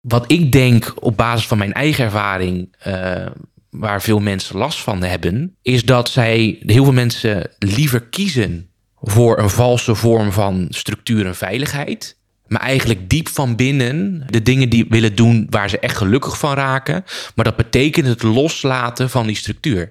wat ik denk op basis van mijn eigen ervaring, uh, waar veel mensen last van hebben, is dat zij, heel veel mensen liever kiezen voor een valse vorm van structuur en veiligheid. Maar eigenlijk diep van binnen de dingen die willen doen waar ze echt gelukkig van raken. Maar dat betekent het loslaten van die structuur.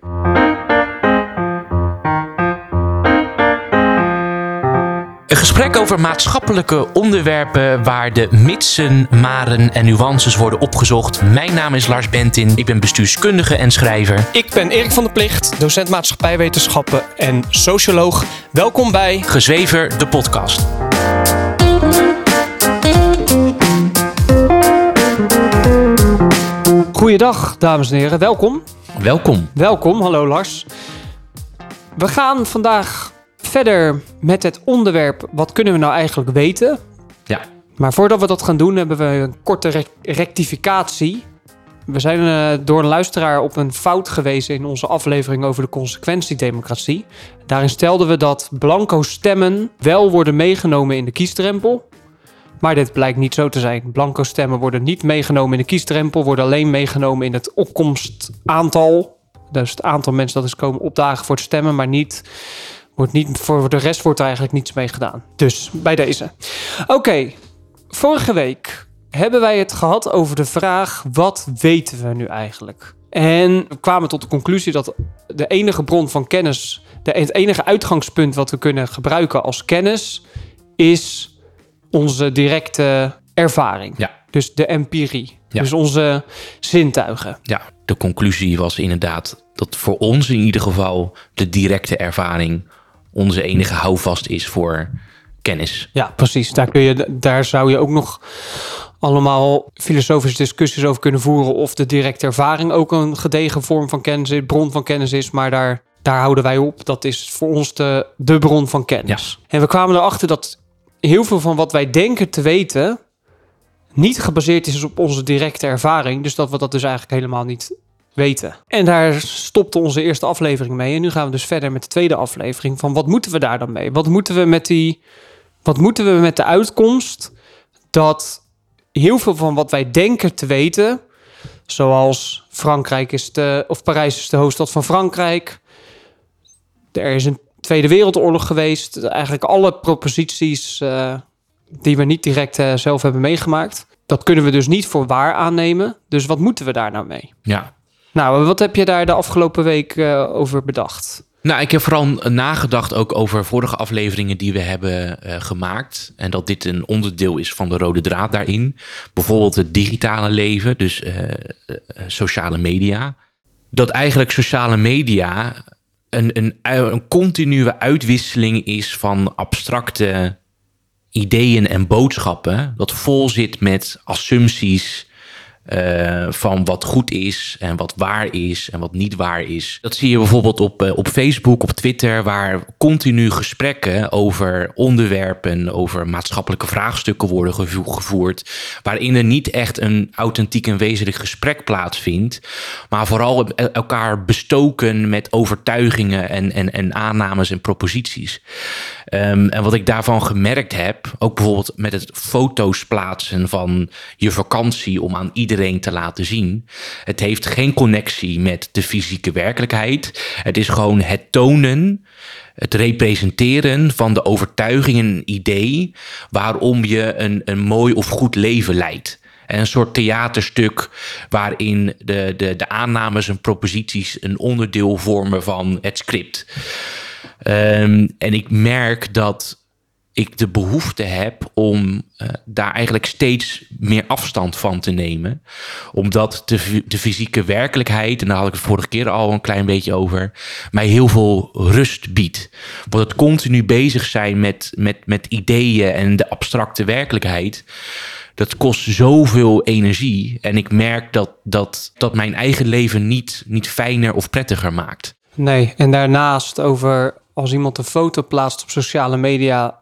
Een gesprek over maatschappelijke onderwerpen waar de mitsen, maren en nuances worden opgezocht. Mijn naam is Lars Bentin, ik ben bestuurskundige en schrijver. Ik ben Erik van der Plicht, docent maatschappijwetenschappen en socioloog. Welkom bij Gezwever, de podcast. Goeiedag, dames en heren. Welkom. Welkom. Welkom, hallo Lars. We gaan vandaag verder met het onderwerp: wat kunnen we nou eigenlijk weten? Ja. Maar voordat we dat gaan doen, hebben we een korte rectificatie. We zijn uh, door een luisteraar op een fout gewezen in onze aflevering over de consequentiedemocratie. Daarin stelden we dat blanco stemmen wel worden meegenomen in de kiesdrempel. Maar dit blijkt niet zo te zijn. Blanco stemmen worden niet meegenomen in de kiesdrempel, worden alleen meegenomen in het opkomstaantal. Dus het aantal mensen dat is komen opdagen voor het stemmen, maar niet Wordt niet, voor de rest wordt er eigenlijk niets mee gedaan. Dus bij deze. Oké, vorige week hebben wij het gehad over de vraag: wat weten we nu eigenlijk? En we kwamen tot de conclusie dat de enige bron van kennis, de, het enige uitgangspunt wat we kunnen gebruiken als kennis, is onze directe ervaring. Ja. Dus de empirie. Ja. Dus onze zintuigen. Ja, de conclusie was inderdaad dat voor ons in ieder geval de directe ervaring onze enige houvast is voor kennis. Ja, precies. Daar, kun je, daar zou je ook nog allemaal filosofische discussies over kunnen voeren. Of de directe ervaring ook een gedegen vorm van kennis is, bron van kennis is. Maar daar, daar houden wij op. Dat is voor ons de, de bron van kennis. En we kwamen erachter dat heel veel van wat wij denken te weten. niet gebaseerd is op onze directe ervaring. Dus dat we dat dus eigenlijk helemaal niet weten. En daar stopte onze eerste aflevering mee. En nu gaan we dus verder met de tweede aflevering van wat moeten we daar dan mee? Wat moeten we met die wat moeten we met de uitkomst dat heel veel van wat wij denken te weten, zoals Frankrijk is de of Parijs is de hoofdstad van Frankrijk. Er is een Tweede Wereldoorlog geweest. Eigenlijk alle proposities uh, die we niet direct uh, zelf hebben meegemaakt. Dat kunnen we dus niet voor waar aannemen. Dus wat moeten we daar nou mee? Ja, nou, wat heb je daar de afgelopen week uh, over bedacht? Nou, ik heb vooral nagedacht ook over vorige afleveringen die we hebben uh, gemaakt. En dat dit een onderdeel is van de rode draad daarin. Bijvoorbeeld het digitale leven, dus uh, sociale media. Dat eigenlijk sociale media een, een, een continue uitwisseling is van abstracte ideeën en boodschappen. Dat vol zit met assumpties, uh, van wat goed is en wat waar is en wat niet waar is. Dat zie je bijvoorbeeld op, uh, op Facebook, op Twitter, waar continu gesprekken over onderwerpen, over maatschappelijke vraagstukken worden gevoerd, waarin er niet echt een authentiek en wezenlijk gesprek plaatsvindt, maar vooral elkaar bestoken met overtuigingen en, en, en aannames en proposities. Um, en wat ik daarvan gemerkt heb, ook bijvoorbeeld met het foto's plaatsen van je vakantie om aan iedereen te laten zien. Het heeft geen connectie met de fysieke werkelijkheid. Het is gewoon het tonen, het representeren van de overtuiging en idee waarom je een, een mooi of goed leven leidt. En een soort theaterstuk waarin de, de, de aannames en proposities een onderdeel vormen van het script. Um, en ik merk dat ik de behoefte heb om uh, daar eigenlijk steeds meer afstand van te nemen. Omdat de, de fysieke werkelijkheid, en daar had ik het vorige keer al een klein beetje over, mij heel veel rust biedt. Want het continu bezig zijn met, met, met ideeën en de abstracte werkelijkheid dat kost zoveel energie. En ik merk dat dat, dat mijn eigen leven niet, niet fijner of prettiger maakt. Nee, en daarnaast over als iemand een foto plaatst op sociale media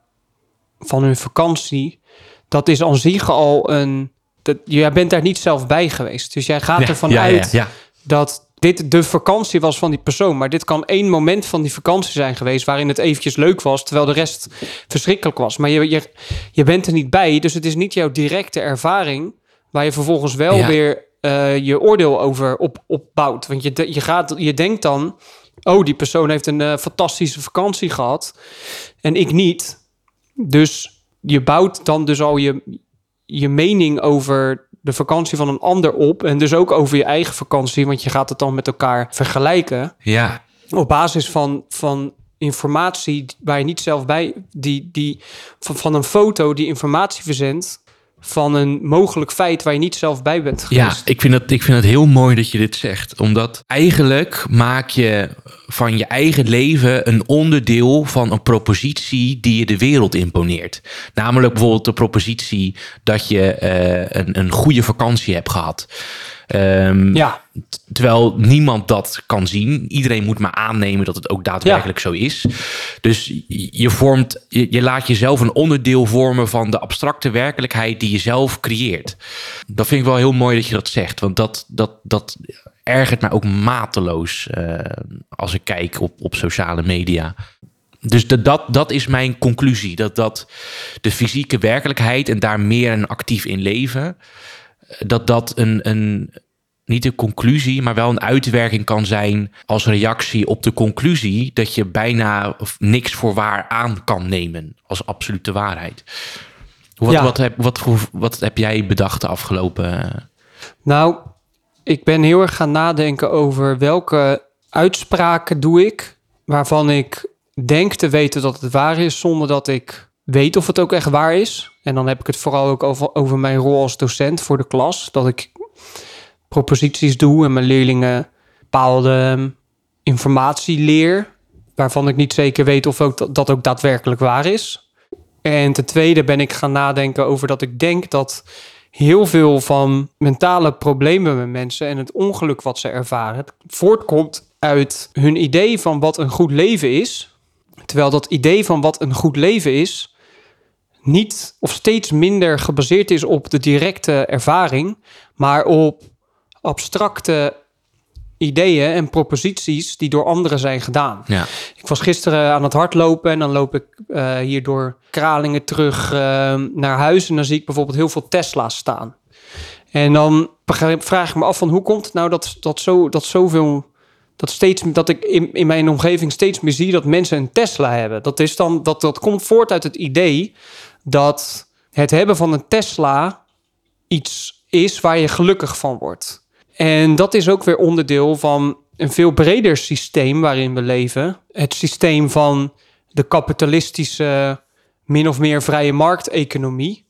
van hun vakantie, dat is aan zich al een. Dat, jij bent daar niet zelf bij geweest. Dus jij gaat ervan ja, uit ja, dat dit de vakantie was van die persoon. Maar dit kan één moment van die vakantie zijn geweest waarin het eventjes leuk was, terwijl de rest verschrikkelijk was. Maar je, je, je bent er niet bij, dus het is niet jouw directe ervaring waar je vervolgens wel Ja. weer eh, je oordeel over op, opbouwt. Want je, je, gaat, je denkt dan, oh, die persoon heeft een eh, fantastische vakantie gehad. En ik niet. Dus je bouwt dan dus al je, je mening over de vakantie van een ander op. En dus ook over je eigen vakantie, want je gaat het dan met elkaar vergelijken. Ja, op basis van, van informatie waar je niet zelf bij, die, die, van, van een foto die informatie verzendt van een mogelijk feit waar je niet zelf bij bent ja geweest. ik, vind het, ik vind het heel mooi dat je dit zegt. Omdat eigenlijk maak je van je eigen leven een onderdeel van een propositie die je de wereld imponeert. Namelijk bijvoorbeeld de propositie dat je eh, een, een goede vakantie hebt gehad. Ehm, Ja, Terwijl niemand dat kan zien. Iedereen moet maar aannemen dat het ook daadwerkelijk zo is. Dus je vormt, je, je laat jezelf een onderdeel vormen van de abstracte werkelijkheid die je zelf creëert. Dat vind ik wel heel mooi dat je dat zegt. Want dat, dat, dat ergert mij ook mateloos eh, als ik kijk op, op sociale media. Dus dat, dat, dat is mijn conclusie. Dat, dat de fysieke werkelijkheid en daar meer en actief in leven, dat dat een, een, niet een conclusie, maar wel een uitwerking kan zijn als reactie op de conclusie dat je bijna of niks voor waar aan kan nemen als absolute waarheid. Wat, Ja. wat, heb, wat, wat heb jij bedacht de afgelopen... eh, nou, ik ben heel erg gaan nadenken over welke uitspraken doe ik waarvan ik denk te weten dat het waar is zonder dat ik weet of het ook echt waar is. En dan heb ik het vooral ook over, over mijn rol als docent voor de klas. Dat ik proposities doe en mijn leerlingen bepaalde ehm, informatie leer. Waarvan ik niet zeker weet of ook dat, dat ook daadwerkelijk waar is. En ten tweede ben ik gaan nadenken over dat ik denk dat heel veel van mentale problemen met mensen en het ongeluk wat ze ervaren, voortkomt uit hun idee van wat een goed leven is. Terwijl dat idee van wat een goed leven is, niet of steeds minder gebaseerd is op de directe ervaring, maar op abstracte ideeën en proposities die door anderen zijn gedaan. ja. Ik was gisteren aan het hardlopen en dan loop ik eh, hier door Kralingen terug eh, naar huis. En dan zie ik bijvoorbeeld heel veel Tesla's staan. En dan vraag ik me af van hoe komt het nou dat, dat, zo, dat zoveel... Dat, steeds, dat ik in, in mijn omgeving steeds meer zie dat mensen een Tesla hebben. Dat, is dan, dat, dat komt voort uit het idee dat het hebben van een Tesla iets is waar je gelukkig van wordt. En dat is ook weer onderdeel van een veel breder systeem waarin we leven. Het systeem van de kapitalistische, min of meer vrije markteconomie.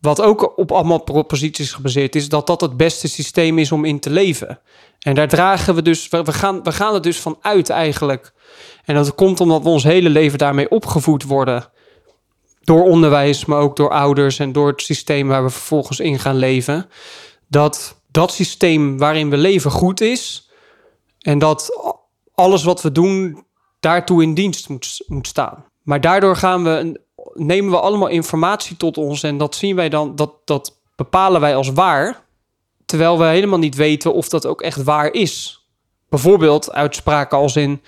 Wat ook op allemaal proposities gebaseerd is, dat dat het beste systeem is om in te leven. En daar dragen we dus, we gaan, we gaan er dus van uit eigenlijk. En dat komt omdat we ons hele leven daarmee opgevoed worden. Door onderwijs, maar ook door ouders en door het systeem waar we vervolgens in gaan leven. Dat dat systeem waarin we leven goed is. En dat alles wat we doen daartoe in dienst moet, moet staan. Maar daardoor gaan we, nemen we allemaal informatie tot ons. En dat zien wij dan, dat, dat bepalen wij als waar. Terwijl we helemaal niet weten of dat ook echt waar is. Bijvoorbeeld uitspraken als in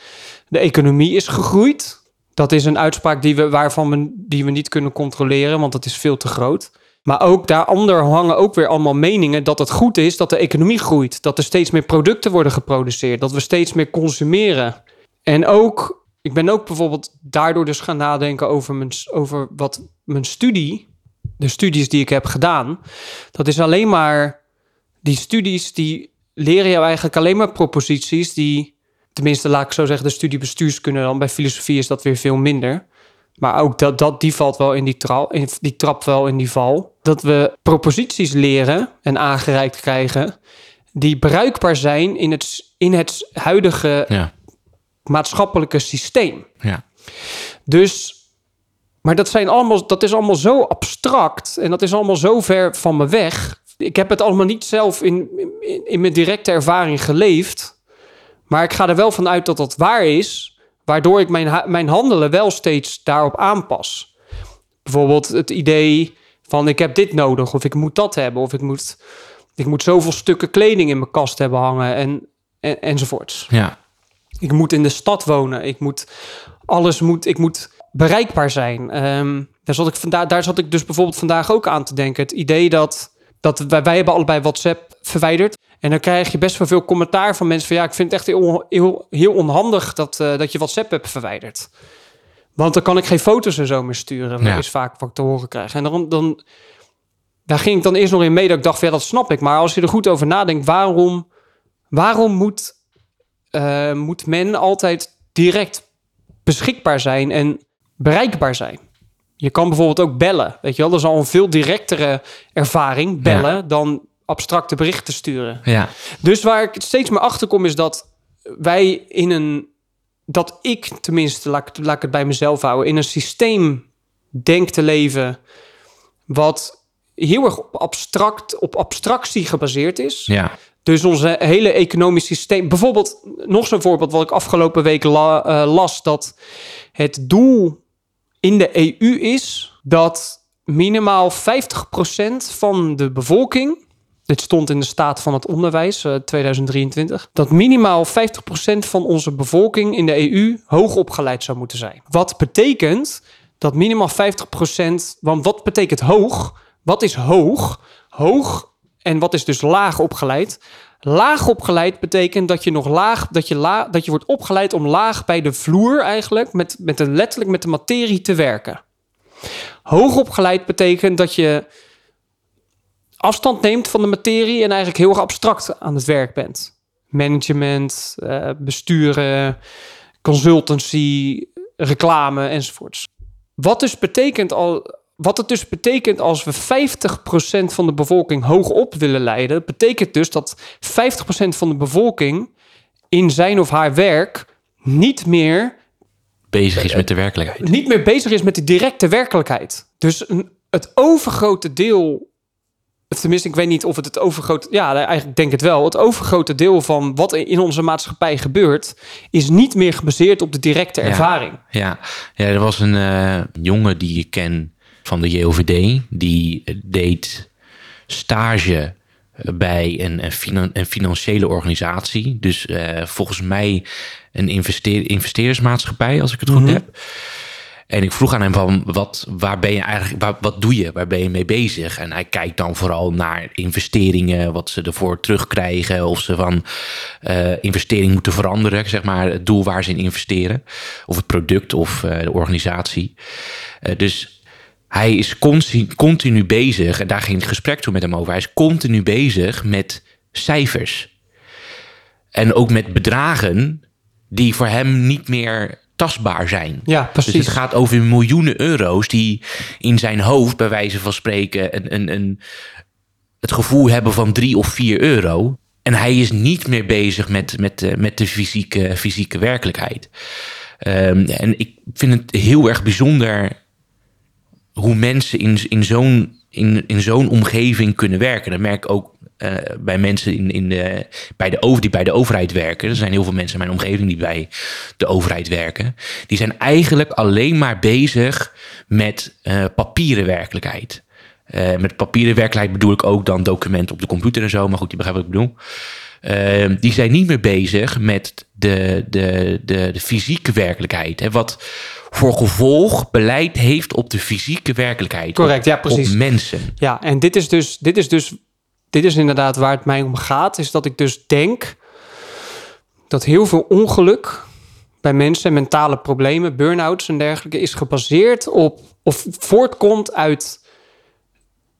de economie is gegroeid. Dat is een uitspraak die we, waarvan we, die we niet kunnen controleren, want dat is veel te groot. Maar ook daaronder hangen ook weer allemaal meningen dat het goed is dat de economie groeit. Dat er steeds meer producten worden geproduceerd. Dat we steeds meer consumeren. En ook, ik ben ook bijvoorbeeld daardoor dus gaan nadenken over, mijn, over wat mijn studie, de studies die ik heb gedaan. Dat is alleen maar, die studies die leren jou eigenlijk alleen maar proposities die, tenminste laat ik zo zeggen, de studie bestuurskunde dan. Bij filosofie is dat weer veel minder. Maar ook dat, dat die valt wel in die, trap, in die trap wel in die val. Dat we proposities leren en aangereikt krijgen die bruikbaar zijn in het, in het huidige Ja, maatschappelijke systeem. ja. Dus, maar dat, zijn allemaal, dat is allemaal zo abstract en dat is allemaal zo ver van me weg. Ik heb het allemaal niet zelf in, in, in mijn directe ervaring geleefd. Maar ik ga er wel van uit dat dat waar is, waardoor ik mijn, mijn handelen wel steeds daarop aanpas. Bijvoorbeeld het idee van ik heb dit nodig, of ik moet dat hebben, of ik moet, ik moet zoveel stukken kleding in mijn kast hebben hangen en, en, enzovoorts. ja. Ik moet in de stad wonen. Ik moet alles moet. Ik moet bereikbaar zijn. Ehm, daar, zat ik vanda- daar zat ik dus bijvoorbeeld vandaag ook aan te denken. Het idee dat Dat wij, wij hebben allebei WhatsApp verwijderd. En dan krijg je best wel veel commentaar van mensen van ja, ik vind het echt heel, heel, heel onhandig dat, eh, dat je WhatsApp hebt verwijderd. Want dan kan ik geen foto's en zo meer sturen. Dat Ja. is vaak wat ik te horen krijg. En daarom, dan, daar ging ik dan eerst nog in mee dat ik dacht, ja, dat snap ik. Maar als je er goed over nadenkt, waarom, waarom moet, eh, moet men altijd direct beschikbaar zijn en bereikbaar zijn? Je kan bijvoorbeeld ook bellen. Weet je wel, dat is al een veel directere ervaring, bellen, dan abstracte berichten sturen. Ja, Dus waar ik steeds meer achter kom is dat wij in een. Dat ik tenminste, laat, laat ik het bij mezelf houden, in een systeem denk te leven. wat heel erg op, abstract, op abstractie gebaseerd is. ja, Dus onze hele economisch systeem. Bijvoorbeeld, nog zo'n voorbeeld wat ik afgelopen week la- eh, las: dat het doel in de EU is dat minimaal 50% van de bevolking. Dit stond in de staat van het onderwijs eh, 2023. Dat minimaal 50% van onze bevolking in de EU hoogopgeleid zou moeten zijn. Wat betekent dat minimaal 50%. Want wat betekent hoog? Wat is hoog? Hoog en wat is dus laag opgeleid? Laag opgeleid betekent dat je nog laag, dat je, la, dat je wordt opgeleid om laag bij de vloer eigenlijk, met, met de, letterlijk met de materie te werken. Hoog opgeleid betekent dat je afstand neemt van de materie en eigenlijk heel erg abstract aan het werk bent. Management, eh, besturen, consultancy, reclame enzovoorts. Wat dus betekent al, wat het dus betekent als we 50% van de bevolking hoog op willen leiden, betekent dus dat 50% van de bevolking in zijn of haar werk niet meer, bezig is met de werkelijkheid. niet meer bezig is met de directe werkelijkheid. Dus een, het overgrote deel, tenminste, ik weet niet of het het overgrote, ja, eigenlijk denk ik het wel. Het overgrote deel van wat in onze maatschappij gebeurt, is niet meer gebaseerd op de directe ervaring. Ja, ja er was een eh, jongen die ik ken van de JOVD. Die deed stage bij een, een, finan- een financiële organisatie. Dus eh, volgens mij een investeer, investeerdersmaatschappij, als ik het goed heb. En ik vroeg aan hem van, wat, waar ben je eigenlijk, waar, wat doe je, waar ben je mee bezig? En hij kijkt dan vooral naar investeringen, wat ze ervoor terugkrijgen, of ze van eh, investering moeten veranderen, zeg maar, het doel waar ze in investeren, of het product of eh, de organisatie. Eh, dus hij is continu, continu bezig, en daar ging het gesprek toen met hem over, hij is continu bezig met cijfers. En ook met bedragen die voor hem niet meer tastbaar zijn. Ja, Dus precies. het gaat over miljoenen euro's die in zijn hoofd, bij wijze van spreken, een, een, een, het gevoel hebben van drie of vier euro. En hij is niet meer bezig met, met, de- met de fysieke, fysieke werkelijkheid. Ehm, en ik vind het heel erg bijzonder hoe mensen in, in zo'n in, in zo'n omgeving kunnen werken. Dat merk ik ook eh, bij mensen in, in de, bij de over, die bij de overheid werken. Er zijn heel veel mensen in mijn omgeving die bij de overheid werken. Die zijn eigenlijk alleen maar bezig met eh, papieren werkelijkheid. Eh, met papieren werkelijkheid bedoel ik ook dan documenten op de computer en zo. Maar goed, je begrijpt wat ik bedoel. Eh, die zijn niet meer bezig met de, de, de, de fysieke werkelijkheid. Hè? Wat voor gevolg beleid heeft op de fysieke werkelijkheid. Correct, op, ja, precies. Op mensen. Ja, en dit is dus, dit is dus, dit is inderdaad waar het mij om gaat, is dat ik dus denk dat heel veel ongeluk bij mensen, mentale problemen, burn-outs en dergelijke, is gebaseerd op, of voortkomt uit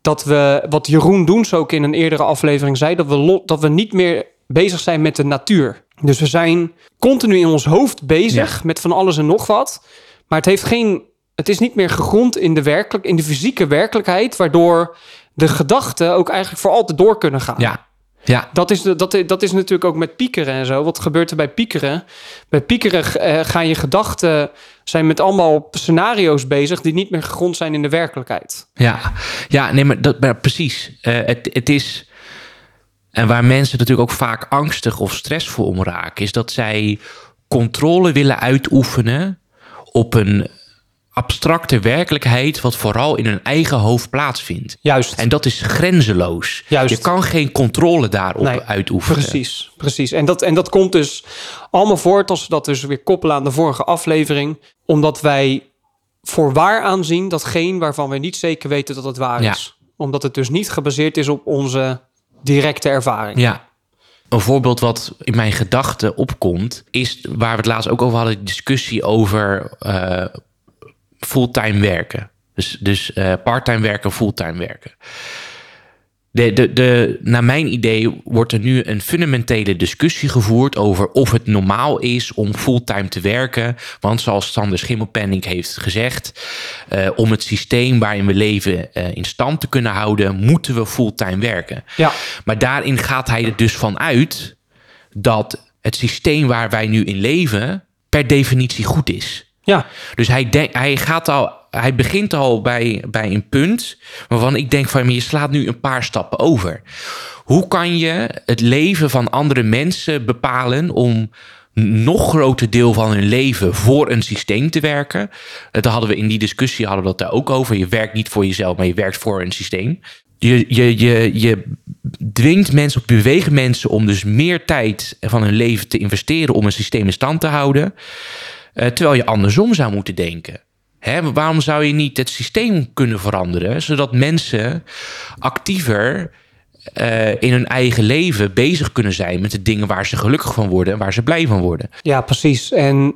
dat we, wat Jeroen Doens ook in een eerdere aflevering zei, dat we, dat we niet meer bezig zijn met de natuur. Dus we zijn continu in ons hoofd bezig Ja. met van alles en nog wat. Maar het heeft geen. Het is niet meer gegrond in de, werkelijk, in de fysieke werkelijkheid, waardoor de gedachten ook eigenlijk voor altijd door kunnen gaan. Ja, ja, Dat is, dat, dat is natuurlijk ook met piekeren en zo. Wat gebeurt er bij piekeren? Bij piekeren eh, gaan je gedachten zijn met allemaal scenario's bezig die niet meer gegrond zijn in de werkelijkheid. ja. ja nee, maar, dat, maar precies. Eh, het, het is. En waar mensen natuurlijk ook vaak angstig of stressvol om raken, is dat zij controle willen uitoefenen op een abstracte werkelijkheid, wat vooral in hun eigen hoofd plaatsvindt. Juist. En dat is grenzeloos. Juist. Je kan geen controle daarop Nee, uitoefenen. Precies, precies. En dat, en dat komt dus allemaal voort als we dat dus weer koppelen aan de vorige aflevering. Omdat wij voor waar aanzien datgene waarvan we niet zeker weten dat het waar Ja. is. Omdat het dus niet gebaseerd is op onze directe ervaring. Ja. Een voorbeeld wat in mijn gedachten opkomt, is waar we het laatst ook over hadden, de discussie over uh, fulltime werken. Dus, dus uh, parttime werken, fulltime werken. De, de, de, naar mijn idee wordt er nu een fundamentele discussie gevoerd over of het normaal is om fulltime te werken. Want zoals Sander Schimmelpenning heeft gezegd, uh, om het systeem waarin we leven uh, in stand te kunnen houden, moeten we fulltime werken. Ja. Maar daarin gaat hij er dus van uit dat het systeem waar wij nu in leven per definitie goed is. Ja. Dus hij, denk, hij gaat al hij begint al bij, bij een punt waarvan ik denk van je slaat nu een paar stappen over. Hoe kan je het leven van andere mensen bepalen om nog groter deel van hun leven voor een systeem te werken? Dat hadden we in die discussie hadden we dat daar ook over. Je werkt niet voor jezelf, maar je werkt voor een systeem. Je, je, je, je dwingt mensen, of bewegen mensen om dus meer tijd van hun leven te investeren om een systeem in stand te houden. Uh, terwijl je andersom zou moeten denken. Hè, waarom zou je niet het systeem kunnen veranderen, zodat mensen actiever uh, in hun eigen leven bezig kunnen zijn met de dingen waar ze gelukkig van worden en waar ze blij van worden? Ja, precies. En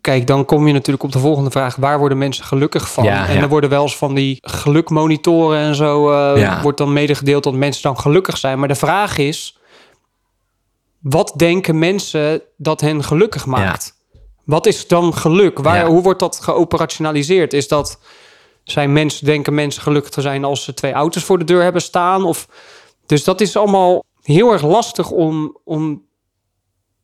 kijk, dan kom je natuurlijk op de volgende vraag: waar worden mensen gelukkig van? Ja, en ja. er worden wel eens van die gelukmonitoren en zo, uh, Ja. wordt dan medegedeeld dat mensen dan gelukkig zijn. Maar de vraag is: wat denken mensen dat hen gelukkig maakt? Wat is dan geluk? Waar, Ja. Hoe wordt dat geoperationaliseerd? Is dat zijn mensen, denken mensen gelukkig te zijn als ze twee auto's voor de deur hebben staan? Of, dus dat is allemaal heel erg lastig om, om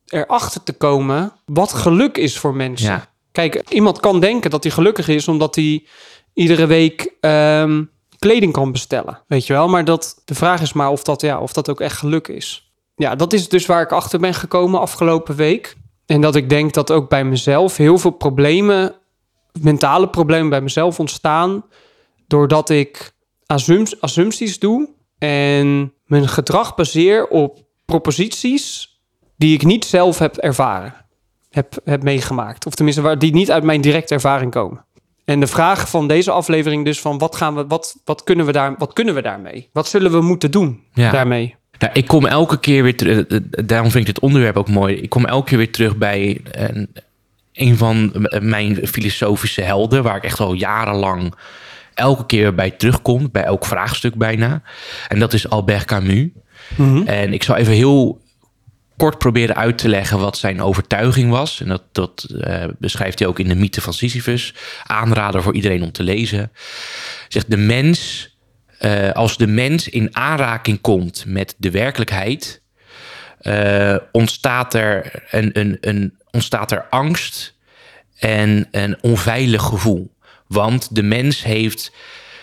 erachter te komen wat geluk is voor mensen. Ja. Kijk, iemand kan denken dat hij gelukkig is omdat hij iedere week ehm, kleding kan bestellen. Weet je wel? Maar dat, de vraag is maar of dat, ja, of dat ook echt geluk is. Ja, dat is dus waar ik achter ben gekomen afgelopen week. En dat ik denk dat ook bij mezelf heel veel problemen, mentale problemen bij mezelf ontstaan. doordat ik assumpties doe en mijn gedrag baseer op proposities die ik niet zelf heb ervaren, heb, heb meegemaakt. Of tenminste, waar, die niet uit mijn directe ervaring komen. En de vraag van deze aflevering dus van wat, gaan we, wat, wat, kunnen, we daar, wat kunnen we daarmee? Wat zullen we moeten doen Ja. daarmee? Nou, ik kom elke keer weer terug. eh, Daarom vind ik dit onderwerp ook mooi. Ik kom elke keer weer terug bij een, een van mijn filosofische helden, waar ik echt al jarenlang elke keer bij terugkom, bij elk vraagstuk bijna. En dat is Albert Camus. En ik zal even heel kort proberen uit te leggen wat zijn overtuiging was. En dat, dat eh, beschrijft hij ook in de mythe van Sisyphus. Aanrader voor iedereen om te lezen. Hij Zegt de mens, eh, als de mens in aanraking komt met de werkelijkheid, eh, ontstaat, er een, een, een, ontstaat er angst en een onveilig gevoel. Want de mens heeft,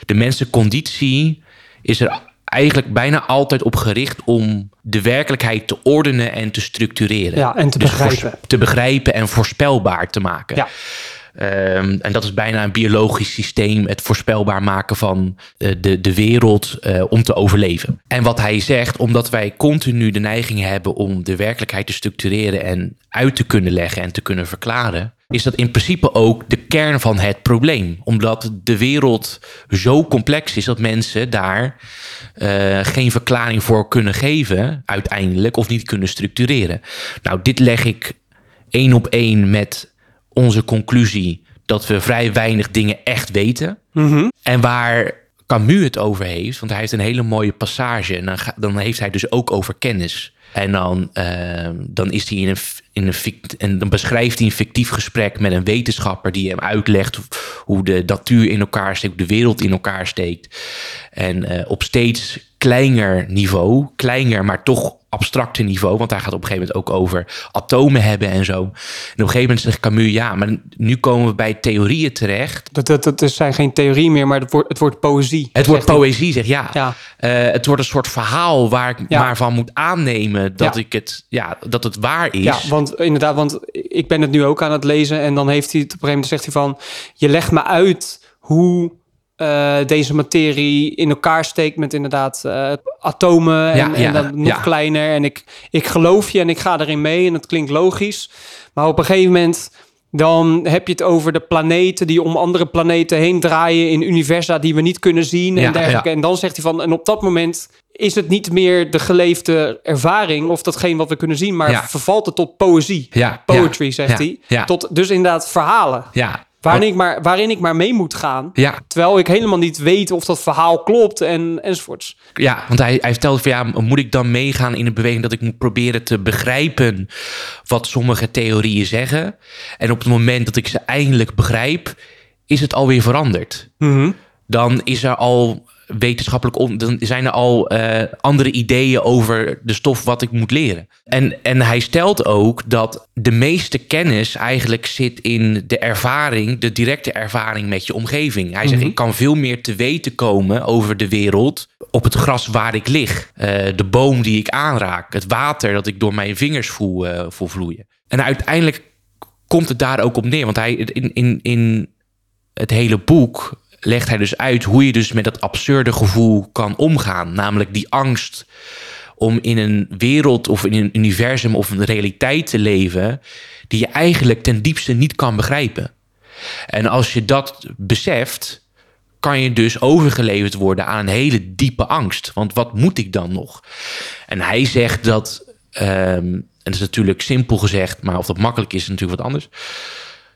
de mensenconditie is er eigenlijk bijna altijd op gericht om de werkelijkheid te ordenen en te structureren. Ja, en te Dus begrijpen. te begrijpen en voorspelbaar te maken. Ja. Ehm, en dat is bijna een biologisch systeem, het voorspelbaar maken van eh, de, de wereld eh, om te overleven. En wat hij zegt, omdat wij continu de neiging hebben om de werkelijkheid te structureren en uit te kunnen leggen en te kunnen verklaren, is dat in principe ook de kern van het probleem. Omdat de wereld zo complex is dat mensen daar eh, geen verklaring voor kunnen geven, uiteindelijk, of niet kunnen structureren. Nou, dit leg ik één op één met onze conclusie dat we vrij weinig dingen echt weten. En waar Camus het over heeft, want hij heeft een hele mooie passage. En dan, ga- dan heeft hij dus ook over kennis. En dan, eh, dan is hij in een, in een fict- en dan beschrijft hij een fictief gesprek met een wetenschapper die hem uitlegt hoe de natuur in elkaar steekt, hoe de wereld in elkaar steekt. En eh, op steeds kleiner niveau, kleiner, maar toch abstracte niveau, want daar gaat op een gegeven moment ook over atomen hebben en zo. En op een gegeven moment zegt Camus, ja, maar nu komen we bij theorieën terecht. Dat, dat, dat zijn geen theorie meer, maar het wordt, het wordt poëzie. Het wordt poëzie, zeg ja. Ja. Eh, het wordt een soort verhaal waar ik Ja. maar van moet aannemen dat, Ja. ik het, ja, dat het waar is. Ja, want inderdaad, want ik ben het nu ook aan het lezen en dan heeft hij het op een gegeven moment zegt hij van, je legt me uit hoe eh, deze materie in elkaar steekt met inderdaad eh, atomen en, Ja, en ja, dan nog ja. kleiner en ik, ik geloof je en ik ga erin mee en het klinkt logisch, maar op een gegeven moment Dan heb je het over de planeten die om andere planeten heen draaien in universa die we niet kunnen zien en dergelijke. En dan zegt hij van, en op dat moment is het niet meer de geleefde ervaring of datgene wat we kunnen zien, maar vervalt het tot poëzie. Ja, Poetry, zegt hij. ja. Tot dus inderdaad verhalen. Ja. Waarin ik, maar, waarin ik maar mee moet gaan. Ja, Terwijl ik helemaal niet weet of dat verhaal klopt en, enzovoorts. Ja, want hij, hij vertelde van ja, moet ik dan meegaan in een beweging dat ik moet proberen te begrijpen wat sommige theorieën zeggen. En op het moment dat ik ze eindelijk begrijp, is het alweer veranderd. Dan is er al wetenschappelijk dan zijn er al eh, andere ideeën over de stof wat ik moet leren. En, en hij stelt ook dat de meeste kennis eigenlijk zit in de ervaring, de directe ervaring met je omgeving. Hij zegt, ik kan veel meer te weten komen over de wereld op het gras waar ik lig, eh, de boom die ik aanraak, het water dat ik door mijn vingers voel, eh, voel vloeien. En uiteindelijk komt het daar ook op neer, want hij in, in, in het hele boek legt hij dus uit hoe je dus met dat absurde gevoel kan omgaan. Namelijk die angst om in een wereld of in een universum of een realiteit te leven die je eigenlijk ten diepste niet kan begrijpen. En als je dat beseft, kan je dus overgeleverd worden aan een hele diepe angst. Want wat moet ik dan nog? En hij zegt dat, ehm, en dat is natuurlijk simpel gezegd, maar of dat makkelijk is, is natuurlijk wat anders.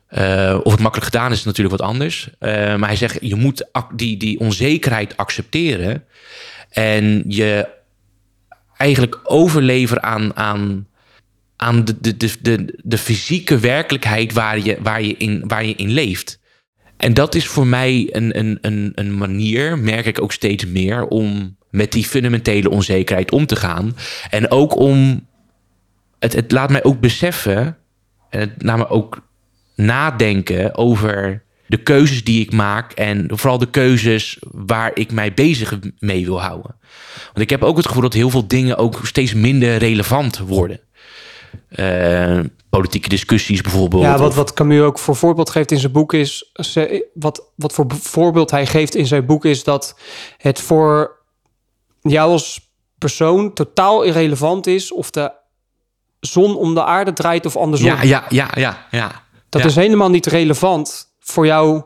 Eh, of het makkelijk gedaan is, is natuurlijk wat anders. Eh, maar hij zegt, je moet die, die onzekerheid accepteren. En je eigenlijk overleveren aan, aan, aan de, de, de, de, de fysieke werkelijkheid waar je, waar, je in, waar je in leeft. En dat is voor mij een, een, een, een manier, merk ik ook steeds meer, om met die fundamentele onzekerheid om te gaan. En ook om. Het, het laat mij ook beseffen. En het laat me ook nadenken over de keuzes die ik maak. En vooral de keuzes waar ik mij bezig mee wil houden. Want ik heb ook het gevoel dat heel veel dingen ook steeds minder relevant worden. Eh, politieke discussies bijvoorbeeld. Ja, wat, wat Camus ook voor voorbeeld geeft in zijn boek is... Wat, wat voor voorbeeld hij geeft in zijn boek is dat het voor jou als persoon totaal irrelevant is... of de zon om de aarde draait of andersom. ja, ja, ja, ja, ja. Dat ja. is helemaal niet relevant voor jou,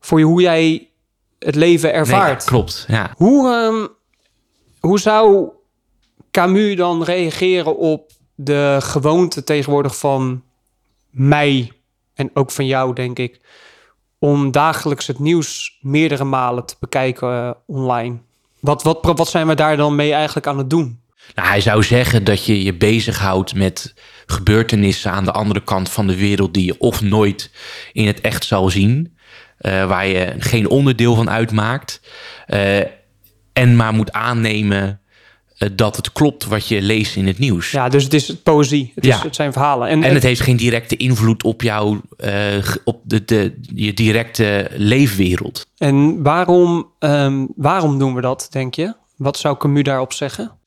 voor je, hoe jij het leven Nee, ervaart. klopt, ja. Hoe, ehm, hoe zou Camus dan reageren op de gewoonte tegenwoordig van mij en ook van jou, denk ik, om dagelijks het nieuws meerdere malen te bekijken eh, online? Wat, wat, wat zijn we daar dan mee eigenlijk aan het doen? Nou, hij zou zeggen dat je je bezighoudt met gebeurtenissen aan de andere kant van de wereld die je of nooit in het echt zal zien, eh, waar je geen onderdeel van uitmaakt, eh, en maar moet aannemen eh, dat het klopt wat je leest in het nieuws. Ja, dus het is poëzie. Het, is, Ja. het zijn verhalen. En, En het heeft geen directe invloed op jou, op de, de, je directe leefwereld. en waarom, ehm, waarom doen we dat, denk je? Wat zou Camus daarop zeggen?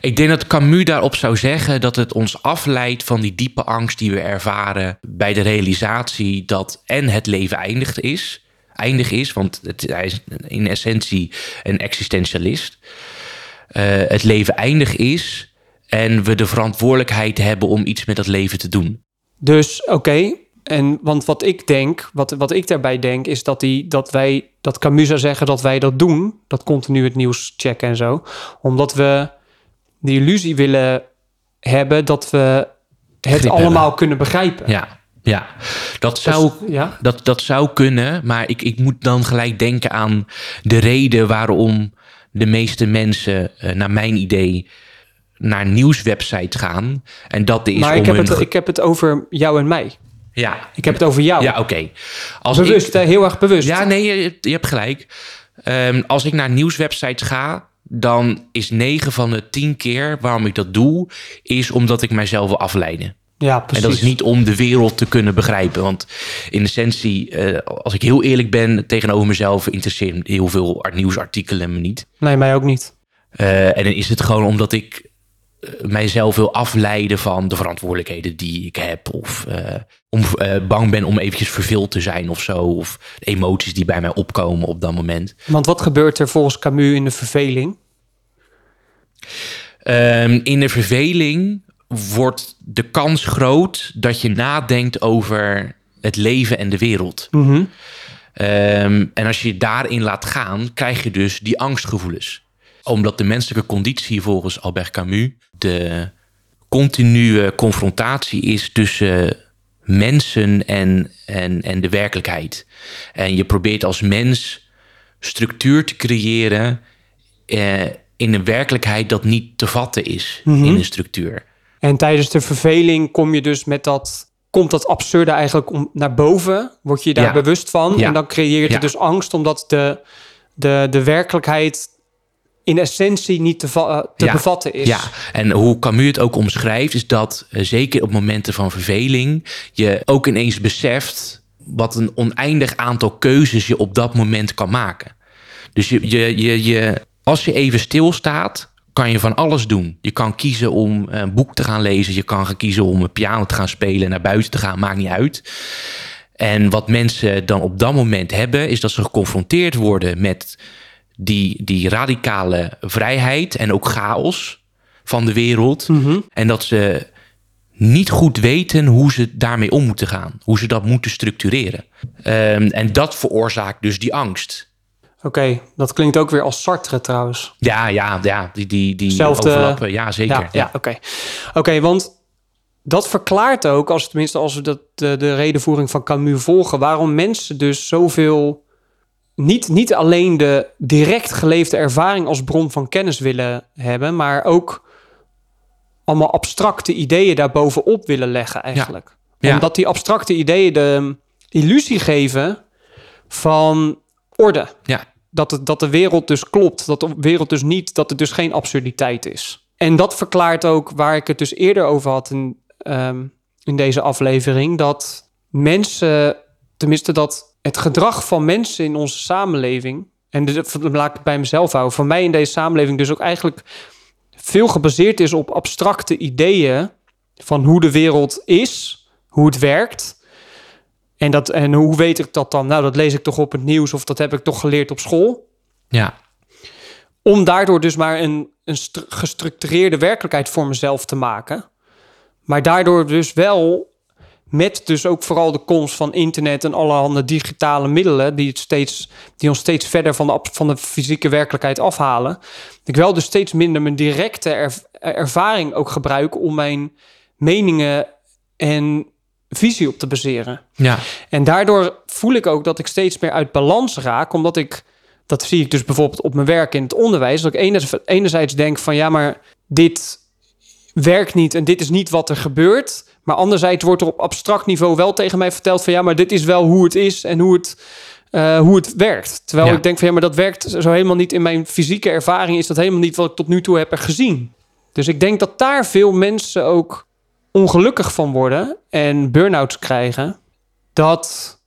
Ik denk dat Camus daarop zou zeggen dat het ons afleidt van die diepe angst die we ervaren bij de realisatie dat en het leven eindig is, eindig is, want hij is in essentie een existentialist. Eh, het leven eindig is en we de verantwoordelijkheid hebben om iets met dat leven te doen. Dus oké, en want wat ik denk, wat, wat ik daarbij denk, is dat, die, dat wij, dat Camus zou zeggen dat wij dat doen, dat continu het nieuws checken en zo, omdat we de illusie willen hebben dat we het allemaal hebben. kunnen begrijpen. Ja, ja. dat zou Dus, ja, Dat, dat zou kunnen, maar ik, ik moet dan gelijk denken aan de reden waarom de meeste mensen, eh, naar mijn idee, naar nieuwswebsites gaan. En dat is maar om ik heb, hun... het, ik heb het over jou en mij. ja, Ik heb het over jou. ja oké. Als bewust, ik- hè, heel erg bewust. Ja, nee, je, je hebt gelijk. Ehm, als ik naar nieuwswebsites ga, dan is 9 van de 10 keer waarom ik dat doe, is omdat ik mijzelf wil afleiden. Ja, precies. En dat is niet om de wereld te kunnen begrijpen. Want in essentie, eh, als ik heel eerlijk ben tegenover mezelf, interesseert heel veel art- nieuwsartikelen me niet. Nee, mij ook niet. Eh, en dan is het gewoon omdat ik mijzelf wil afleiden van de verantwoordelijkheden die ik heb. Of eh, om, eh, bang ben om eventjes verveeld te zijn of zo. Of de emoties die bij mij opkomen op dat moment. Want wat gebeurt er volgens Camus in de verveling? Ehm, in de verveling wordt de kans groot dat je nadenkt over het leven en de wereld. Mhm. Ehm, en als je je daarin laat gaan, krijg je dus die angstgevoelens. Omdat de menselijke conditie volgens Albert Camus de continue confrontatie is tussen mensen en, en, en de werkelijkheid. En je probeert als mens structuur te creëren eh, in een werkelijkheid dat niet te vatten is Mhm. in een structuur. En tijdens de verveling kom je dus met dat, komt dat absurde eigenlijk om, naar boven. Word je je daar Ja. bewust van. Ja. En dan creëert Ja. het dus angst, omdat de, de, de werkelijkheid in essentie niet te, eh, te Ja. bevatten is. Ja, en hoe Camus het ook omschrijft, is dat eh, zeker op momenten van verveling je ook ineens beseft wat een oneindig aantal keuzes je op dat moment kan maken. Dus je, je, je, je, als je even stilstaat, kan je van alles doen. Je kan kiezen om een boek te gaan lezen, je kan gaan kiezen om een piano te gaan spelen en naar buiten te gaan, maakt niet uit. En wat mensen dan op dat moment hebben, is dat ze geconfronteerd worden met die, die radicale vrijheid en ook chaos van de wereld. Mhm. En dat ze niet goed weten hoe ze daarmee om moeten gaan, hoe ze dat moeten structureren. Ehm, en dat veroorzaakt dus die angst. Oké, dat klinkt ook weer als Sartre trouwens. Ja, ja, ja, die, die, die Zelfde- overlappen. Ja, zeker. Ja, ja, oké. Oké, want dat verklaart ook, als tenminste als we dat, de, de redenvoering van Camus volgen, waarom mensen dus zoveel niet, niet alleen de direct geleefde ervaring als bron van kennis willen hebben, maar ook allemaal abstracte ideeën daarbovenop willen leggen eigenlijk. Ja. Omdat die abstracte ideeën de illusie geven van orde. Ja, Dat, het, dat de wereld dus klopt. Dat de wereld dus niet, dat het dus geen absurditeit is. En dat verklaart ook waar ik het dus eerder over had in, ehm, in deze aflevering. Dat mensen, tenminste dat het gedrag van mensen in onze samenleving. En dit laat ik het bij mezelf houden. Voor mij in deze samenleving dus ook eigenlijk veel gebaseerd is op abstracte ideeën van hoe de wereld is, hoe het werkt. En, dat, en hoe weet ik dat dan? Nou, dat lees ik toch op het nieuws of dat heb ik toch geleerd op school. ja, Om daardoor dus maar een, een stru- gestructureerde werkelijkheid voor mezelf te maken. Maar daardoor dus wel met dus ook vooral de komst van internet en allerhande digitale middelen... die, het steeds, die ons steeds verder van de, van de fysieke werkelijkheid afhalen... ik wel dus steeds minder mijn directe er- ervaring ook gebruik... om mijn meningen en visie op te baseren. ja, En daardoor voel ik ook dat ik steeds meer uit balans raak, omdat ik, dat zie ik dus bijvoorbeeld op mijn werk in het onderwijs, dat ik enerzijds, enerzijds denk van ja, maar dit werkt niet en dit is niet wat er gebeurt. Maar anderzijds wordt er op abstract niveau wel tegen mij verteld van ja, maar dit is wel hoe het is en hoe het, eh, hoe het werkt. Terwijl Ja. ik denk van ja, maar dat werkt zo helemaal niet in mijn fysieke ervaring, is dat helemaal niet wat ik tot nu toe heb gezien. Dus ik denk dat daar veel mensen ook ongelukkig van worden en burn-outs krijgen. Dat,